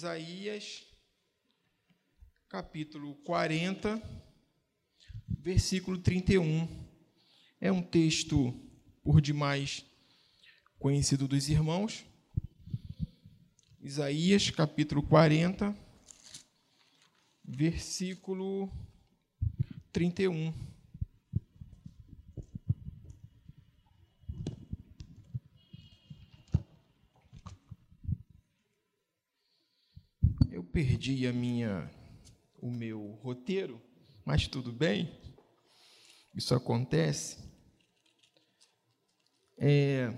Isaías, capítulo 40, versículo 31. É um texto, por demais, conhecido dos irmãos. Isaías, capítulo 40, versículo 31. Eu perdi a minha o meu roteiro, mas tudo bem. Isso acontece. É,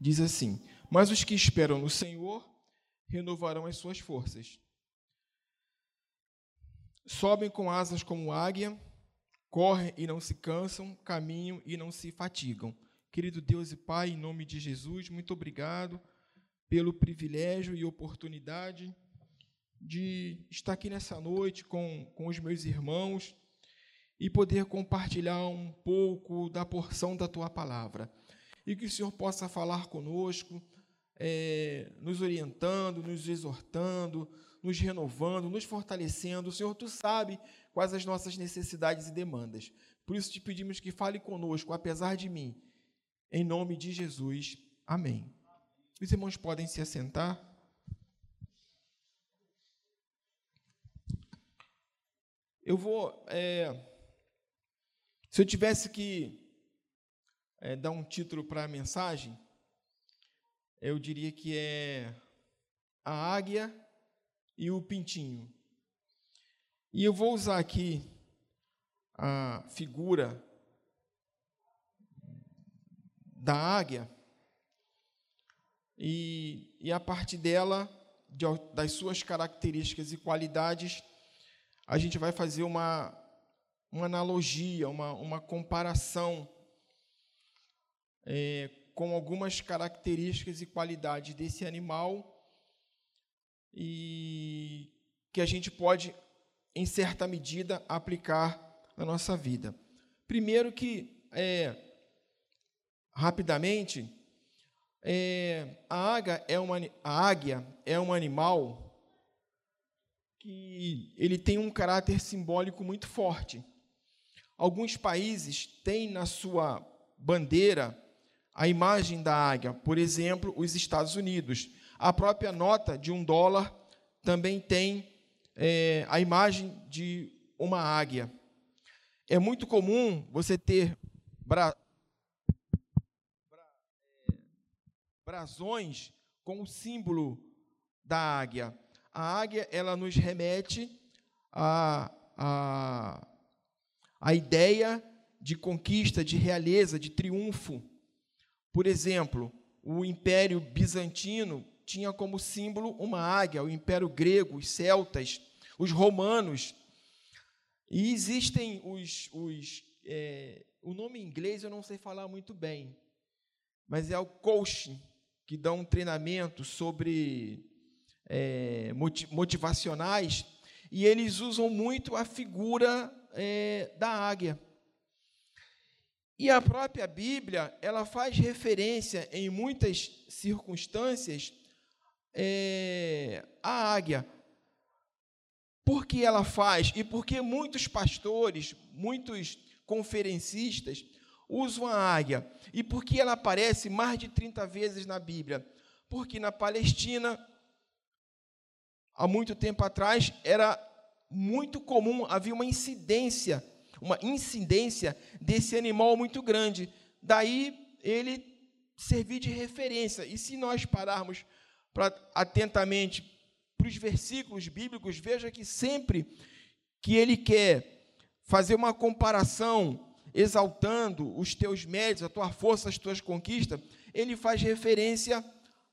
diz assim: Mas os que esperam no Senhor renovarão as suas forças. Sobem com asas como águia, correm e não se cansam, caminham e não se fatigam. Querido Deus e Pai, em nome de Jesus, muito obrigado pelo privilégio e oportunidade de estar aqui nessa noite com, com os meus irmãos e poder compartilhar um pouco da porção da tua palavra. E que o Senhor possa falar conosco, é, nos orientando, nos exortando, nos renovando, nos fortalecendo. Senhor, tu sabe quais as nossas necessidades e demandas. Por isso te pedimos que fale conosco, apesar de mim. Em nome de Jesus. Amém. Os irmãos podem se assentar. Eu vou. É, se eu tivesse que é, dar um título para a mensagem, eu diria que é A Águia e o Pintinho. E eu vou usar aqui a figura da águia e, e a partir dela, de, das suas características e qualidades, a gente vai fazer uma, uma analogia, uma, uma comparação é, com algumas características e qualidades desse animal e que a gente pode, em certa medida, aplicar na nossa vida. Primeiro que, é, rapidamente, é, a, águia é uma, a águia é um animal que ele tem um caráter simbólico muito forte. Alguns países têm na sua bandeira a imagem da águia, por exemplo, os Estados Unidos. A própria nota de um dólar também tem é, a imagem de uma águia. É muito comum você ter bra... Bra... É, brasões com o símbolo da águia. A águia ela nos remete à a, a, a ideia de conquista, de realeza, de triunfo. Por exemplo, o Império Bizantino tinha como símbolo uma águia, o Império Grego, os celtas, os romanos. E existem os. os é, o nome em inglês eu não sei falar muito bem, mas é o coaching, que dá um treinamento sobre é, motivacionais, e eles usam muito a figura é, da águia. E a própria Bíblia, ela faz referência em muitas circunstâncias é, à águia. Por que ela faz? E por que muitos pastores, muitos conferencistas usam a águia? E por que ela aparece mais de 30 vezes na Bíblia? Porque na Palestina há muito tempo atrás, era muito comum, havia uma incidência, uma incidência desse animal muito grande. Daí ele servir de referência. E se nós pararmos pra, atentamente para os versículos bíblicos, veja que sempre que ele quer fazer uma comparação exaltando os teus méritos, a tua força, as tuas conquistas, ele faz referência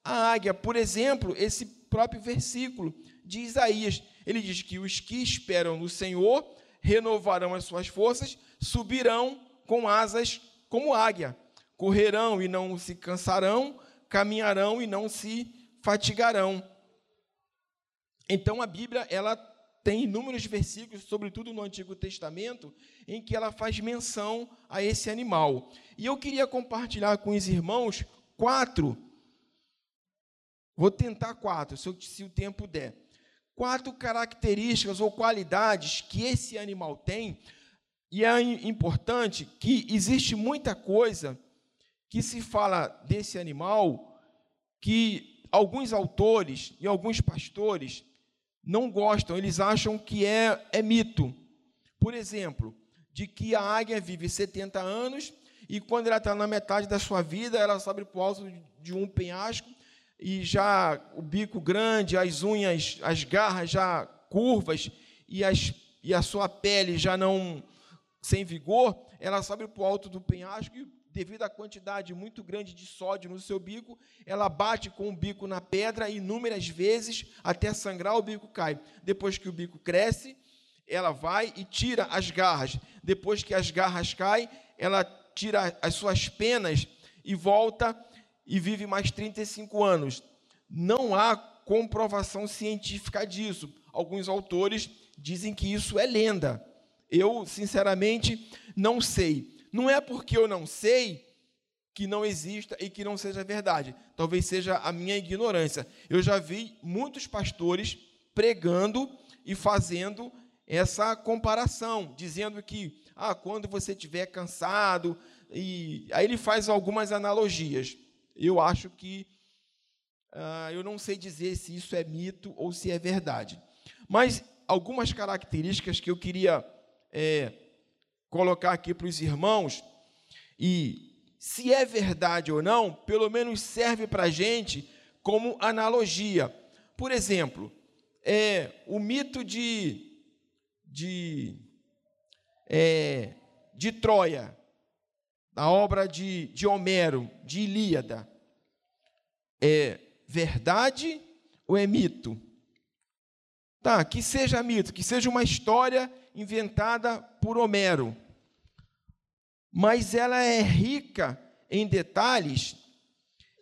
à águia. Por exemplo, esse próprio versículo de Isaías. Ele diz que os que esperam no Senhor renovarão as suas forças, subirão com asas como águia, correrão e não se cansarão, caminharão e não se fatigarão. Então a Bíblia ela tem inúmeros versículos, sobretudo no Antigo Testamento, em que ela faz menção a esse animal. E eu queria compartilhar com os irmãos quatro, vou tentar quatro, se, se o tempo der quatro características ou qualidades que esse animal tem, e é importante que existe muita coisa que se fala desse animal que alguns autores e alguns pastores não gostam, eles acham que é, é mito. Por exemplo, de que a águia vive 70 anos e quando ela está na metade da sua vida, ela sobe para o alto de um penhasco e já o bico grande, as unhas, as garras já curvas e, as, e a sua pele já não sem vigor, ela sobe para o alto do penhasco e, devido à quantidade muito grande de sódio no seu bico, ela bate com o bico na pedra inúmeras vezes até sangrar, o bico cai. Depois que o bico cresce, ela vai e tira as garras. Depois que as garras caem, ela tira as suas penas e volta e vive mais 35 anos. Não há comprovação científica disso. Alguns autores dizem que isso é lenda. Eu, sinceramente, não sei. Não é porque eu não sei que não exista e que não seja verdade. Talvez seja a minha ignorância. Eu já vi muitos pastores pregando e fazendo essa comparação, dizendo que ah, quando você estiver cansado, e aí ele faz algumas analogias eu acho que uh, eu não sei dizer se isso é mito ou se é verdade. Mas algumas características que eu queria é, colocar aqui para os irmãos, e se é verdade ou não, pelo menos serve para a gente como analogia. Por exemplo, é, o mito de, de, é, de Troia, a obra de, de Homero, de Ilíada, é verdade ou é mito? Tá, que seja mito, que seja uma história inventada por Homero. Mas ela é rica em detalhes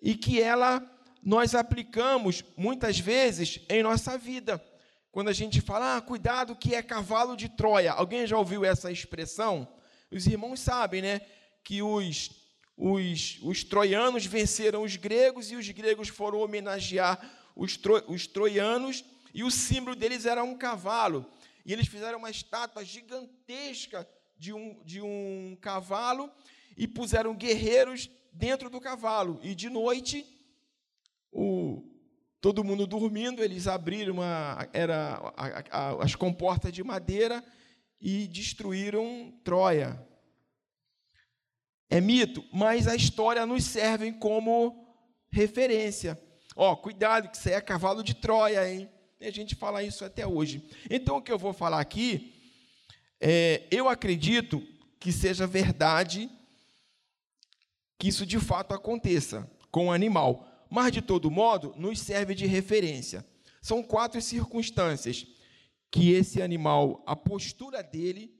e que ela nós aplicamos muitas vezes em nossa vida. Quando a gente fala, ah, cuidado que é cavalo de Troia. Alguém já ouviu essa expressão? Os irmãos sabem, né? Que os, os, os troianos venceram os gregos e os gregos foram homenagear os, tro, os troianos e o símbolo deles era um cavalo. E eles fizeram uma estátua gigantesca de um, de um cavalo e puseram guerreiros dentro do cavalo. E de noite, o, todo mundo dormindo, eles abriram uma, era, a, a, as comportas de madeira e destruíram Troia é mito, mas a história nos serve como referência. Ó, cuidado, que aí é cavalo de Troia, hein? A gente fala isso até hoje. Então, o que eu vou falar aqui, é, eu acredito que seja verdade que isso de fato aconteça com o animal, mas de todo modo nos serve de referência. São quatro circunstâncias que esse animal, a postura dele,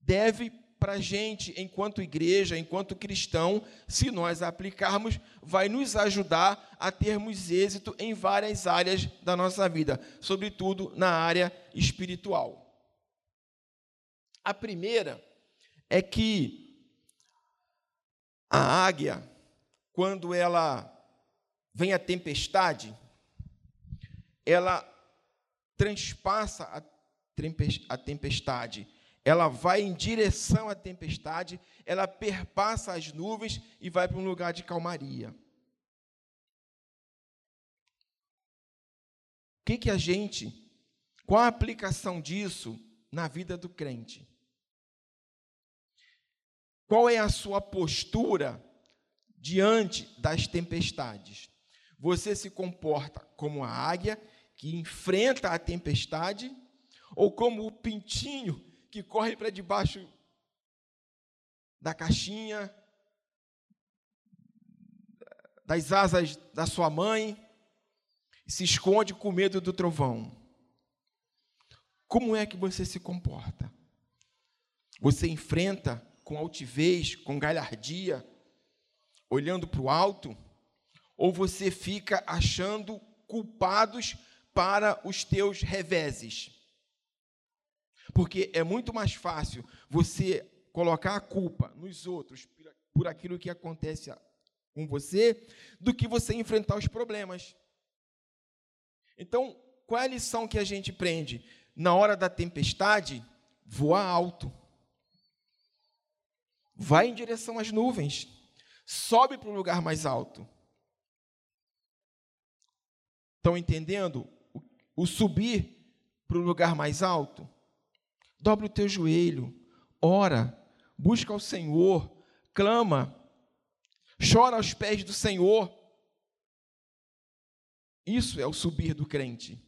deve para a gente, enquanto igreja, enquanto cristão, se nós aplicarmos, vai nos ajudar a termos êxito em várias áreas da nossa vida, sobretudo na área espiritual. A primeira é que a águia, quando ela vem a tempestade, ela transpassa a tempestade ela vai em direção à tempestade, ela perpassa as nuvens e vai para um lugar de calmaria. O que, que a gente, qual a aplicação disso na vida do crente? Qual é a sua postura diante das tempestades? Você se comporta como a águia que enfrenta a tempestade ou como o pintinho que corre para debaixo da caixinha, das asas da sua mãe, se esconde com medo do trovão. Como é que você se comporta? Você enfrenta com altivez, com galhardia, olhando para o alto? Ou você fica achando culpados para os teus reveses? Porque é muito mais fácil você colocar a culpa nos outros por aquilo que acontece com você do que você enfrentar os problemas. Então, qual é a lição que a gente prende? Na hora da tempestade, voa alto. Vai em direção às nuvens. Sobe para o lugar mais alto. Estão entendendo? O subir para o lugar mais alto. Dobra o teu joelho, ora, busca o Senhor, clama, chora aos pés do Senhor. Isso é o subir do crente.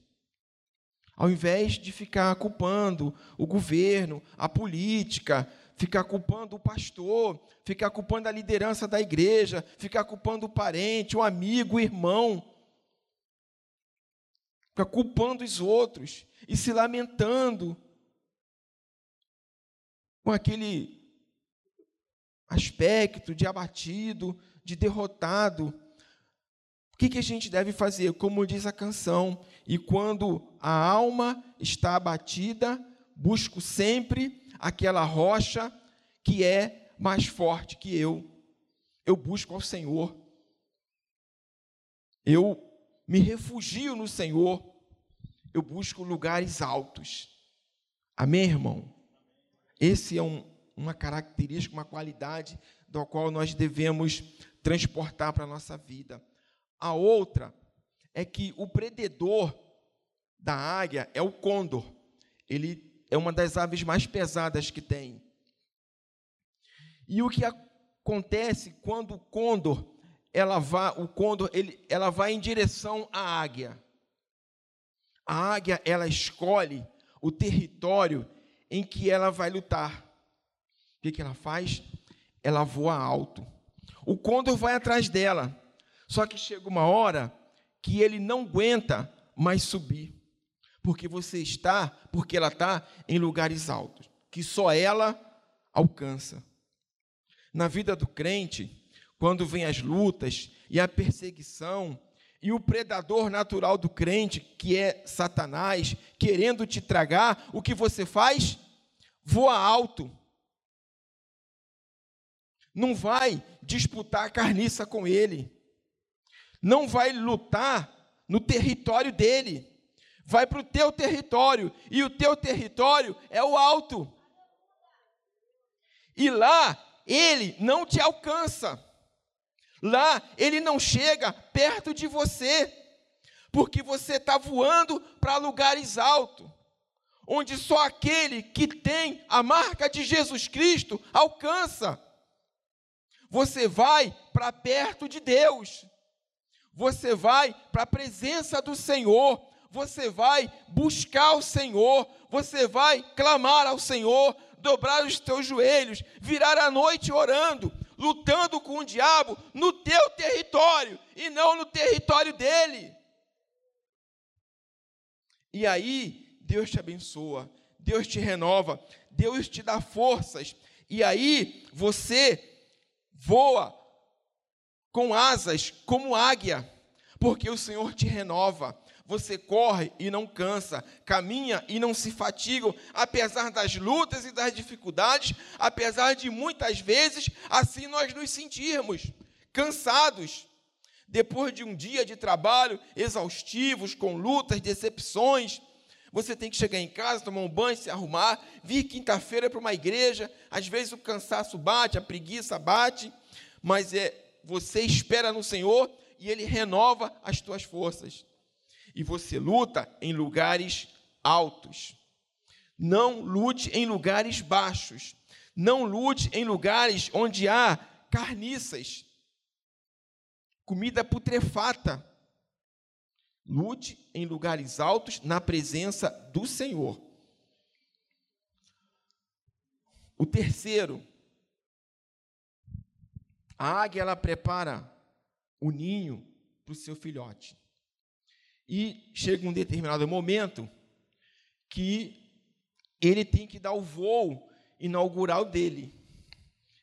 Ao invés de ficar culpando o governo, a política, ficar culpando o pastor, ficar culpando a liderança da igreja, ficar culpando o parente, o amigo, o irmão, ficar culpando os outros e se lamentando com aquele aspecto de abatido, de derrotado. O que, que a gente deve fazer? Como diz a canção, e quando a alma está abatida, busco sempre aquela rocha que é mais forte que eu. Eu busco ao Senhor. Eu me refugio no Senhor. Eu busco lugares altos. Amém, irmão? Esse é um, uma característica, uma qualidade da qual nós devemos transportar para a nossa vida. A outra é que o predador da águia é o côndor. Ele é uma das aves mais pesadas que tem. E o que acontece quando o côndor, ela vai, o côndor, ele, ela vai em direção à águia. A águia, ela escolhe o território em que ela vai lutar. O que, que ela faz? Ela voa alto. O côndor vai atrás dela. Só que chega uma hora que ele não aguenta mais subir. Porque você está, porque ela está em lugares altos, que só ela alcança. Na vida do crente, quando vem as lutas e a perseguição, e o predador natural do crente, que é Satanás, querendo te tragar, o que você faz? Voa alto. Não vai disputar carniça com ele não vai lutar no território dele, vai para o teu território, e o teu território é o alto. E lá ele não te alcança, lá ele não chega perto de você, porque você está voando para lugares altos, onde só aquele que tem a marca de Jesus Cristo alcança. Você vai para perto de Deus você vai para a presença do Senhor, você vai buscar o Senhor, você vai clamar ao Senhor, dobrar os teus joelhos, virar a noite orando, lutando com o diabo no teu território e não no território dele. E aí, Deus te abençoa, Deus te renova, Deus te dá forças, e aí você voa com asas como águia, porque o Senhor te renova. Você corre e não cansa, caminha e não se fatiga, apesar das lutas e das dificuldades, apesar de muitas vezes assim nós nos sentirmos cansados. Depois de um dia de trabalho exaustivos, com lutas, decepções, você tem que chegar em casa, tomar um banho, se arrumar, vir quinta-feira para uma igreja. Às vezes o cansaço bate, a preguiça bate, mas é você espera no Senhor e Ele renova as tuas forças. E você luta em lugares altos. Não lute em lugares baixos. Não lute em lugares onde há carniças, comida putrefata. Lute em lugares altos na presença do Senhor. O terceiro, a águia ela prepara o ninho para o seu filhote. E chega um determinado momento que ele tem que dar o voo inaugural dele.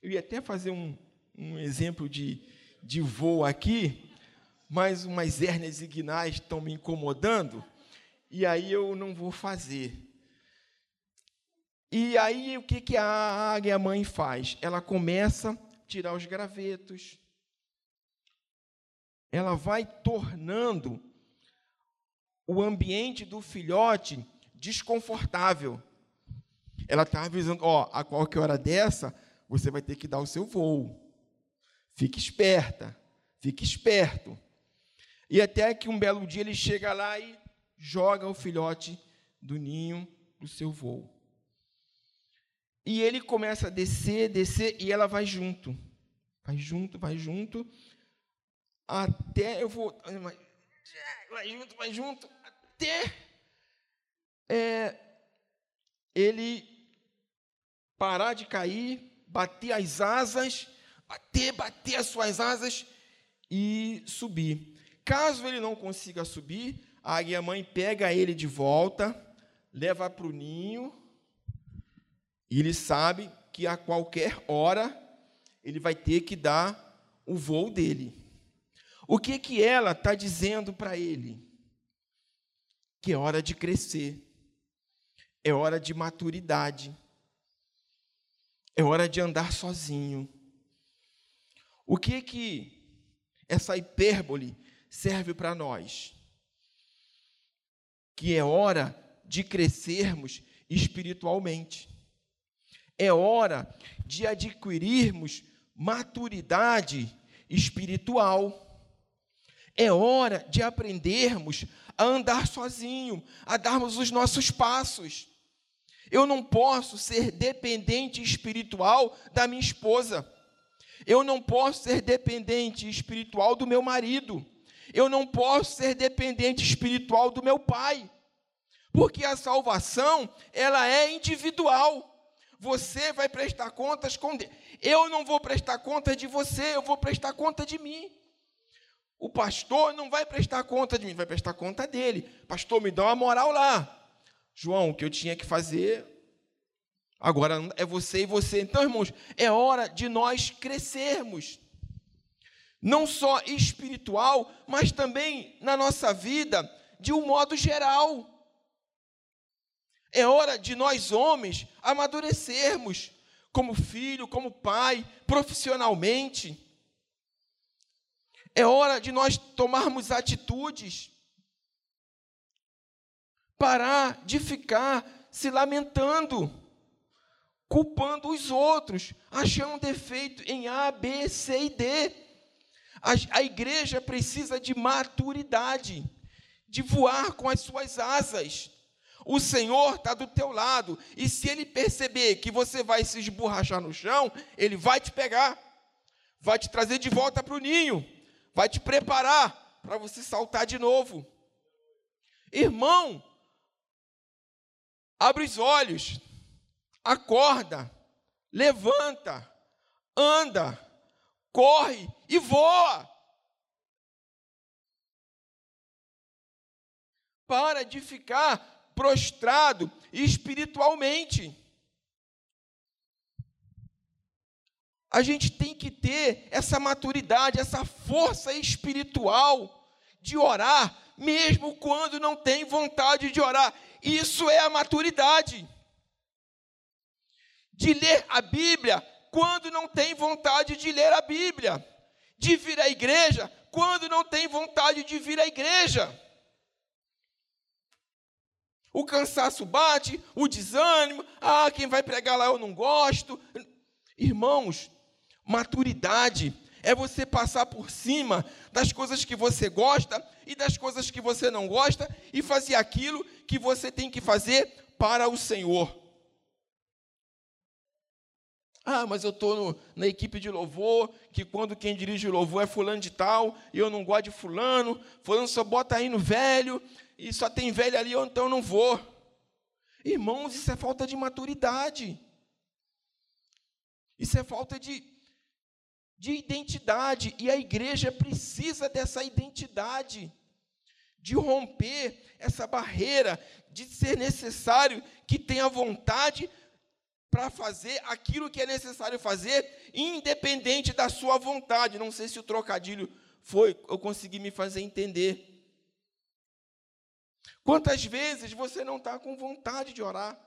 Eu ia até fazer um, um exemplo de, de voo aqui, mas umas hérnias ignais estão me incomodando, e aí eu não vou fazer. E aí o que, que a águia mãe faz? Ela começa a tirar os gravetos, ela vai tornando o ambiente do filhote desconfortável. Ela está avisando, ó, a qualquer hora dessa, você vai ter que dar o seu voo. Fique esperta, fique esperto. E até que um belo dia ele chega lá e joga o filhote do ninho do seu voo. E ele começa a descer, descer, e ela vai junto. Vai junto, vai junto. Até eu vou. Vai junto, vai junto. Até é, ele parar de cair, bater as asas, bater, bater as suas asas e subir. Caso ele não consiga subir, a águia mãe pega ele de volta, leva para o ninho, e ele sabe que a qualquer hora ele vai ter que dar o voo dele. O que que ela está dizendo para ele? Que é hora de crescer, é hora de maturidade, é hora de andar sozinho. O que que essa hipérbole serve para nós? Que é hora de crescermos espiritualmente. É hora de adquirirmos maturidade espiritual. É hora de aprendermos a andar sozinho, a darmos os nossos passos. Eu não posso ser dependente espiritual da minha esposa. Eu não posso ser dependente espiritual do meu marido. Eu não posso ser dependente espiritual do meu pai. Porque a salvação, ela é individual. Você vai prestar contas com Deus. Eu não vou prestar conta de você, eu vou prestar conta de mim. O pastor não vai prestar conta de mim, vai prestar conta dele. Pastor, me dá uma moral lá. João, o que eu tinha que fazer, agora é você e você. Então, irmãos, é hora de nós crescermos. Não só espiritual, mas também na nossa vida, de um modo geral. É hora de nós homens amadurecermos, como filho, como pai, profissionalmente. É hora de nós tomarmos atitudes parar de ficar se lamentando, culpando os outros, achando defeito em A, B, C e D. A, a igreja precisa de maturidade, de voar com as suas asas. O Senhor está do teu lado, e se Ele perceber que você vai se esborrachar no chão, Ele vai te pegar, vai te trazer de volta para o ninho, vai te preparar para você saltar de novo. Irmão, Abre os olhos, acorda, levanta, anda, corre e voa. Para de ficar prostrado espiritualmente. A gente tem que ter essa maturidade, essa força espiritual de orar, mesmo quando não tem vontade de orar. Isso é a maturidade. De ler a Bíblia quando não tem vontade de ler a Bíblia. De vir à igreja quando não tem vontade de vir à igreja. O cansaço bate, o desânimo, ah, quem vai pregar lá eu não gosto. Irmãos, maturidade é você passar por cima das coisas que você gosta e das coisas que você não gosta e fazer aquilo que você tem que fazer para o Senhor. Ah, mas eu estou na equipe de louvor, que quando quem dirige o louvor é fulano de tal, e eu não gosto de fulano, fulano só bota aí no velho, e só tem velho ali, então eu não vou. Irmãos, isso é falta de maturidade. Isso é falta de, de identidade, e a igreja precisa dessa identidade, de romper essa barreira, de ser necessário que tenha vontade para fazer aquilo que é necessário fazer, independente da sua vontade. Não sei se o trocadilho foi, eu consegui me fazer entender. Quantas vezes você não está com vontade de orar,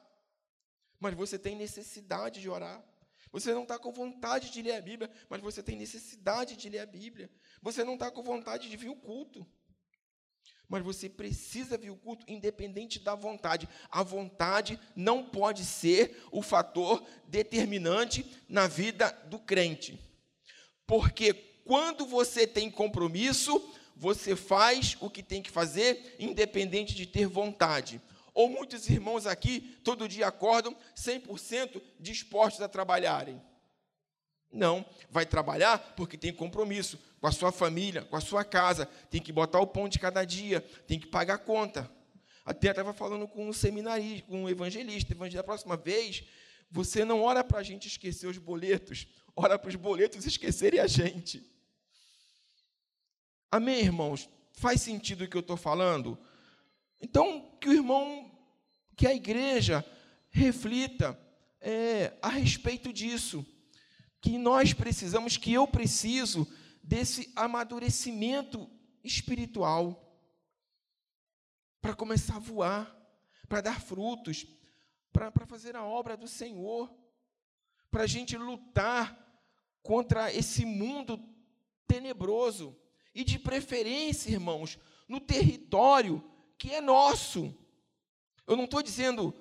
mas você tem necessidade de orar? Você não está com vontade de ler a Bíblia, mas você tem necessidade de ler a Bíblia. Você não está com vontade de vir o culto. Mas você precisa vir o culto independente da vontade. A vontade não pode ser o fator determinante na vida do crente. Porque quando você tem compromisso, você faz o que tem que fazer, independente de ter vontade. Ou muitos irmãos aqui, todo dia acordam 100% dispostos a trabalharem. Não, vai trabalhar porque tem compromisso com a sua família, com a sua casa, tem que botar o pão de cada dia, tem que pagar a conta. Até estava falando com um seminarista, com um evangelista, evangelista, da próxima vez, você não ora para a gente esquecer os boletos, ora para os boletos esquecerem a gente. Amém, irmãos? Faz sentido o que eu estou falando? Então, que o irmão, que a igreja reflita é, a respeito disso que nós precisamos, que eu preciso desse amadurecimento espiritual para começar a voar, para dar frutos, para fazer a obra do Senhor, para a gente lutar contra esse mundo tenebroso e de preferência, irmãos, no território que é nosso. Eu não estou dizendo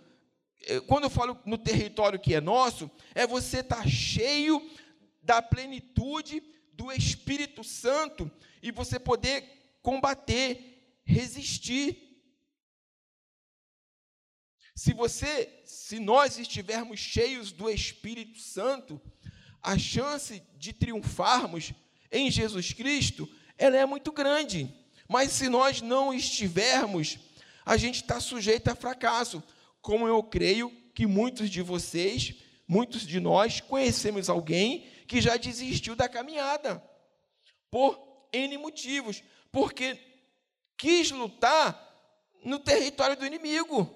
é, quando eu falo no território que é nosso, é você estar tá cheio da plenitude do Espírito Santo e você poder combater, resistir. Se você, se nós estivermos cheios do Espírito Santo, a chance de triunfarmos em Jesus Cristo, ela é muito grande. Mas se nós não estivermos, a gente está sujeito a fracasso como eu creio que muitos de vocês, muitos de nós, conhecemos alguém que já desistiu da caminhada, por N motivos, porque quis lutar no território do inimigo.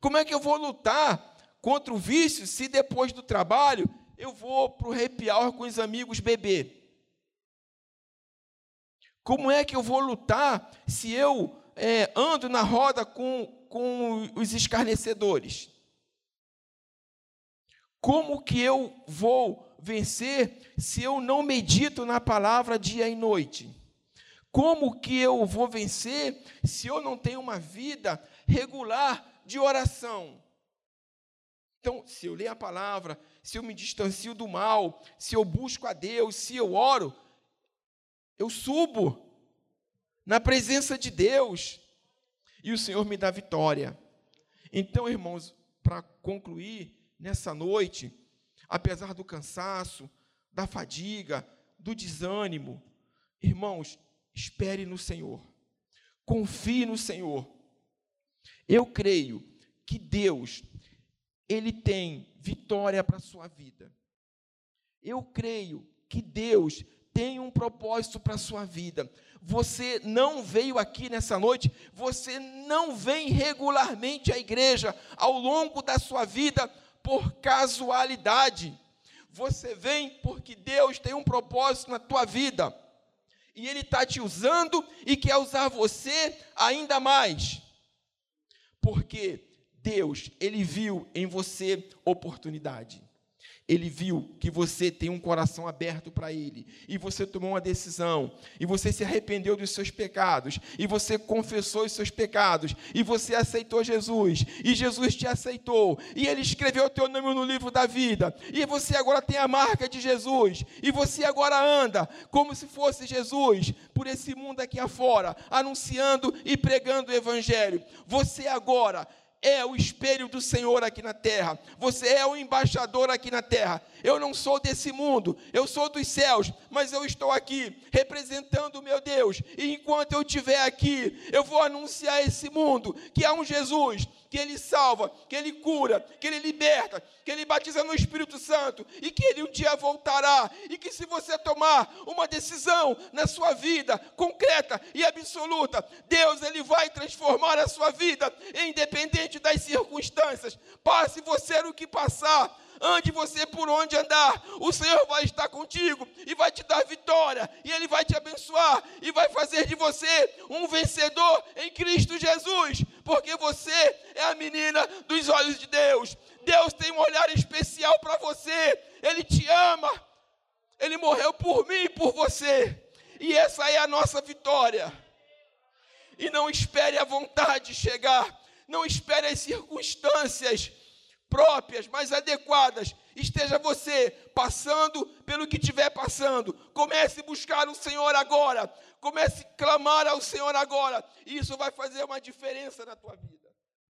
Como é que eu vou lutar contra o vício se depois do trabalho eu vou para o happy com os amigos beber? Como é que eu vou lutar se eu é, ando na roda com com os escarnecedores? Como que eu vou vencer se eu não medito na palavra dia e noite? Como que eu vou vencer se eu não tenho uma vida regular de oração? Então, se eu ler a palavra, se eu me distancio do mal, se eu busco a Deus, se eu oro, eu subo na presença de Deus e o Senhor me dá vitória. Então, irmãos, para concluir nessa noite, apesar do cansaço, da fadiga, do desânimo, irmãos, espere no Senhor. Confie no Senhor. Eu creio que Deus ele tem vitória para a sua vida. Eu creio que Deus tem um propósito para a sua vida você não veio aqui nessa noite, você não vem regularmente à igreja ao longo da sua vida por casualidade. Você vem porque Deus tem um propósito na tua vida. E Ele está te usando e quer usar você ainda mais. Porque Deus, Ele viu em você oportunidade. Ele viu que você tem um coração aberto para Ele, e você tomou uma decisão, e você se arrependeu dos seus pecados, e você confessou os seus pecados, e você aceitou Jesus, e Jesus te aceitou, e Ele escreveu o teu nome no livro da vida, e você agora tem a marca de Jesus, e você agora anda como se fosse Jesus, por esse mundo aqui afora, anunciando e pregando o Evangelho. Você agora é o espelho do Senhor aqui na terra. Você é o embaixador aqui na terra. Eu não sou desse mundo, eu sou dos céus, mas eu estou aqui representando o meu Deus. E enquanto eu estiver aqui, eu vou anunciar a esse mundo que há um Jesus que ele salva, que ele cura, que ele liberta, que ele batiza no Espírito Santo e que ele um dia voltará. E que se você tomar uma decisão na sua vida concreta e absoluta, Deus ele vai transformar a sua vida, independente das circunstâncias. Passe você o que passar, ande você por onde andar, o Senhor vai estar contigo e vai te dar vitória, e Ele vai te abençoar e vai fazer de você um vencedor em Cristo Jesus, porque você é a menina dos olhos de Deus. Deus tem um olhar especial para você, Ele te ama, Ele morreu por mim e por você, e essa é a nossa vitória. e não espere a vontade chegar, não espere as circunstâncias próprias, mais adequadas. Esteja você passando pelo que estiver passando. Comece a buscar o Senhor agora. Comece a clamar ao Senhor agora. E isso vai fazer uma diferença na tua vida.